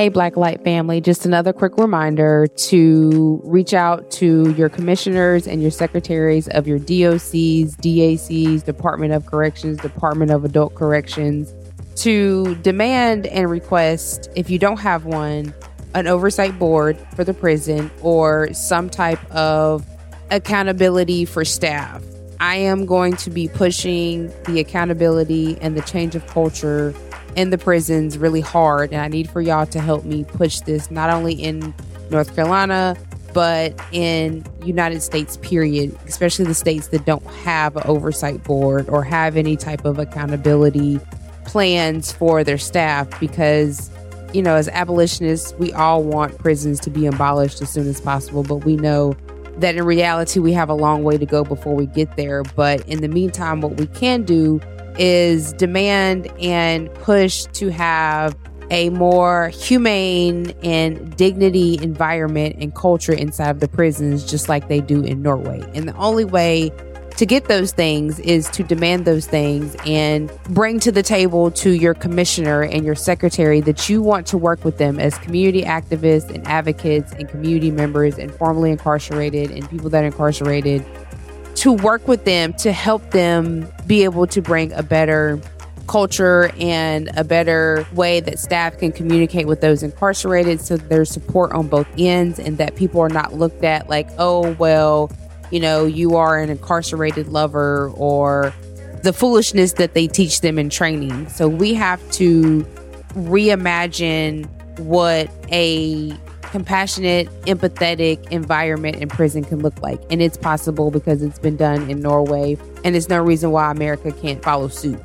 Hey, Black Light family, just another quick reminder to reach out to your commissioners and your secretaries of your DOCs, DACs, Department of Corrections, Department of Adult Corrections to demand and request, if you don't have one, an oversight board for the prison or some type of accountability for staff. I am going to be pushing the accountability and the change of culture in the prisons really hard. And I need for y'all to help me push this not only in North Carolina, but in United States, period, especially the states that don't have an oversight board or have any type of accountability plans for their staff because you know as abolitionists we all want prisons to be abolished as soon as possible but we know that in reality we have a long way to go before we get there but in the meantime what we can do is demand and push to have a more humane and dignity environment and culture inside of the prisons, just like they do in Norway. And the only way to get those things is to demand those things and bring to the table to your commissioner and your secretary that you want to work with them as community activists and advocates and community members and formerly incarcerated and people that are incarcerated to work with them to help them be able to bring a better culture and a better way that staff can communicate with those incarcerated so there's support on both ends and that people are not looked at like, oh, well, you know, you are an incarcerated lover or the foolishness that they teach them in training. So we have to reimagine what a compassionate, empathetic environment in prison can look like. And it's possible because it's been done in Norway, and there's no reason why America can't follow suit.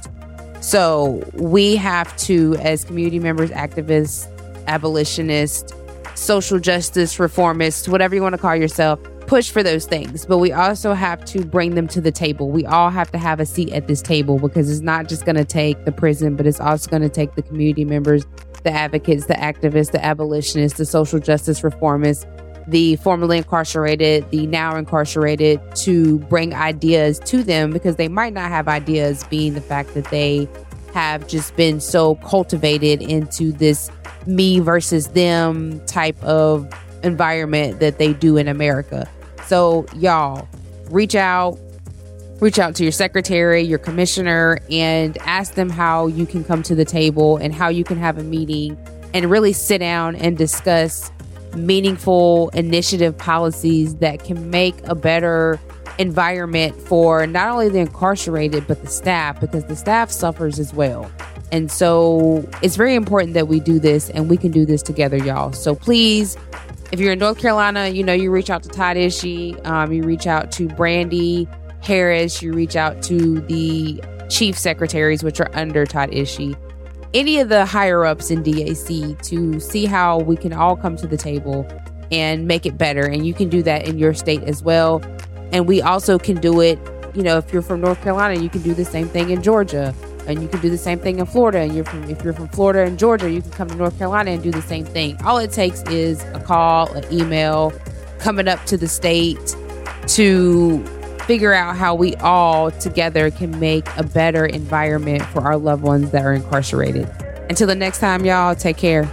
So we have to, as community members, activists, abolitionists, social justice reformists, whatever you want to call yourself, push for those things. But we also have to bring them to the table. We all have to have a seat at this table because it's not just going to take the prison, but it's also going to take the community members the advocates, the activists, the abolitionists, the social justice reformists, the formerly incarcerated, the now incarcerated to bring ideas to them because they might not have ideas, being the fact that they have just been so cultivated into this me versus them type of environment that they do in America. So, y'all, reach out, reach out to your secretary, your commissioner, and ask them how you can come to the table and how you can have a meeting and really sit down and discuss meaningful initiative policies that can make a better environment for not only the incarcerated but the staff because the staff suffers as well. And so it's very important that we do this and we can do this together, y'all. So please, if you're in North Carolina, you know, you reach out to Todd Ishee, um, you reach out to Brandy Harris, you reach out to the chief secretaries, which are under Todd Ishee, any of the higher ups in DAC to see how we can all come to the table and make it better. And you can do that in your state as well. And we also can do it, you know, if you're from North Carolina, you can do the same thing in Georgia. And you can do the same thing in Florida. And you're from if you're from Florida and Georgia, you can come to North Carolina and do the same thing. All it takes is a call, an email, coming up to the state to figure out how we all together can make a better environment for our loved ones that are incarcerated. Until the next time, y'all, take care.